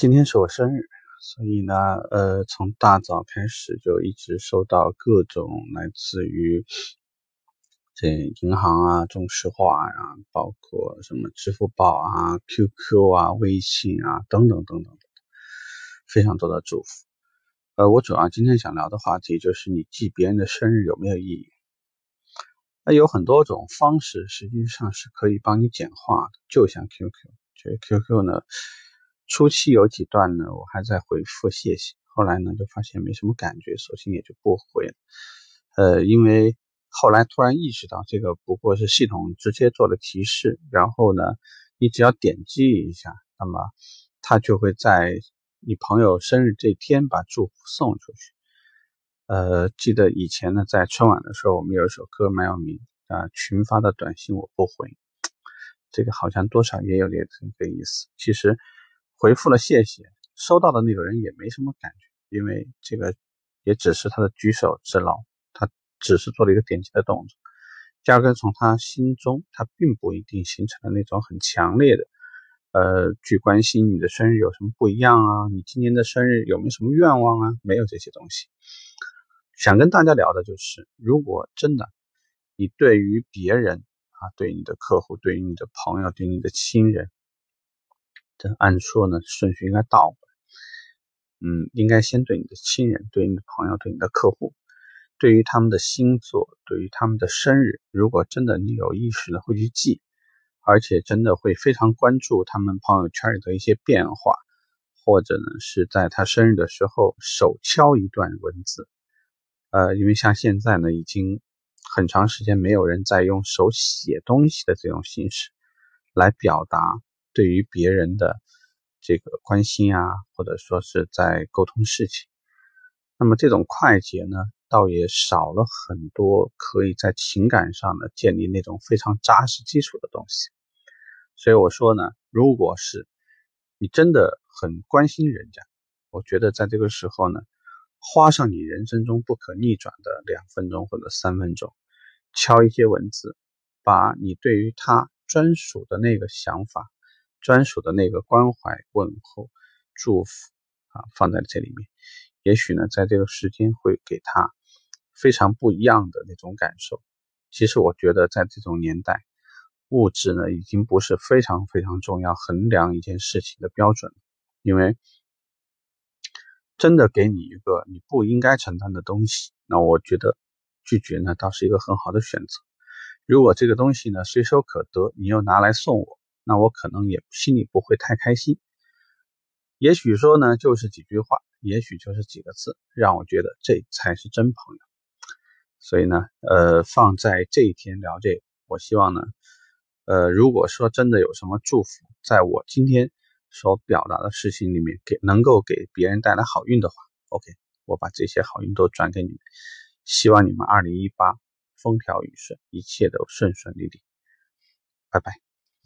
今天是我生日，所以呢，呃，从大早开始就一直收到各种来自于这银行啊、中石化呀，包括什么支付宝啊、QQ 啊、微信啊等等等等，非常多的祝福。呃，我主要今天想聊的话题就是你记别人的生日有没有意义？那有很多种方式，实际上是可以帮你简化的，就像 QQ，这 QQ 呢。初期有几段呢，我还在回复谢谢，后来呢就发现没什么感觉，索性也就不回了。呃，因为后来突然意识到这个不过是系统直接做了提示，然后呢，你只要点击一下，那么它就会在你朋友生日这天把祝福送出去。呃，记得以前呢，在春晚的时候，我们有一首歌蛮有名啊，群发的短信我不回，这个好像多少也有点这个意思。其实。回复了谢谢，收到的那个人也没什么感觉，因为这个也只是他的举手之劳，他只是做了一个点击的动作，压根从他心中，他并不一定形成了那种很强烈的，呃，去关心你的生日有什么不一样啊，你今年的生日有没有什么愿望啊？没有这些东西。想跟大家聊的就是，如果真的你对于别人啊，对你的客户，对于你的朋友，对你的亲人。按说呢，顺序应该倒过来，嗯，应该先对你的亲人、对你的朋友、对你的客户，对于他们的星座、对于他们的生日，如果真的你有意识的会去记，而且真的会非常关注他们朋友圈里的一些变化，或者呢是在他生日的时候手敲一段文字，呃，因为像现在呢，已经很长时间没有人在用手写东西的这种形式来表达。对于别人的这个关心啊，或者说是在沟通事情，那么这种快捷呢，倒也少了很多可以在情感上呢建立那种非常扎实基础的东西。所以我说呢，如果是你真的很关心人家，我觉得在这个时候呢，花上你人生中不可逆转的两分钟或者三分钟，敲一些文字，把你对于他专属的那个想法。专属的那个关怀、问候、祝福啊，放在这里面，也许呢，在这个时间会给他非常不一样的那种感受。其实我觉得，在这种年代，物质呢已经不是非常非常重要衡量一件事情的标准，因为真的给你一个你不应该承担的东西，那我觉得拒绝呢倒是一个很好的选择。如果这个东西呢随手可得，你又拿来送我。那我可能也心里不会太开心，也许说呢，就是几句话，也许就是几个字，让我觉得这才是真朋友。所以呢，呃，放在这一天聊这个，我希望呢，呃，如果说真的有什么祝福，在我今天所表达的事情里面，给能够给别人带来好运的话，OK，我把这些好运都转给你们，希望你们二零一八风调雨顺，一切都顺顺利利，拜拜。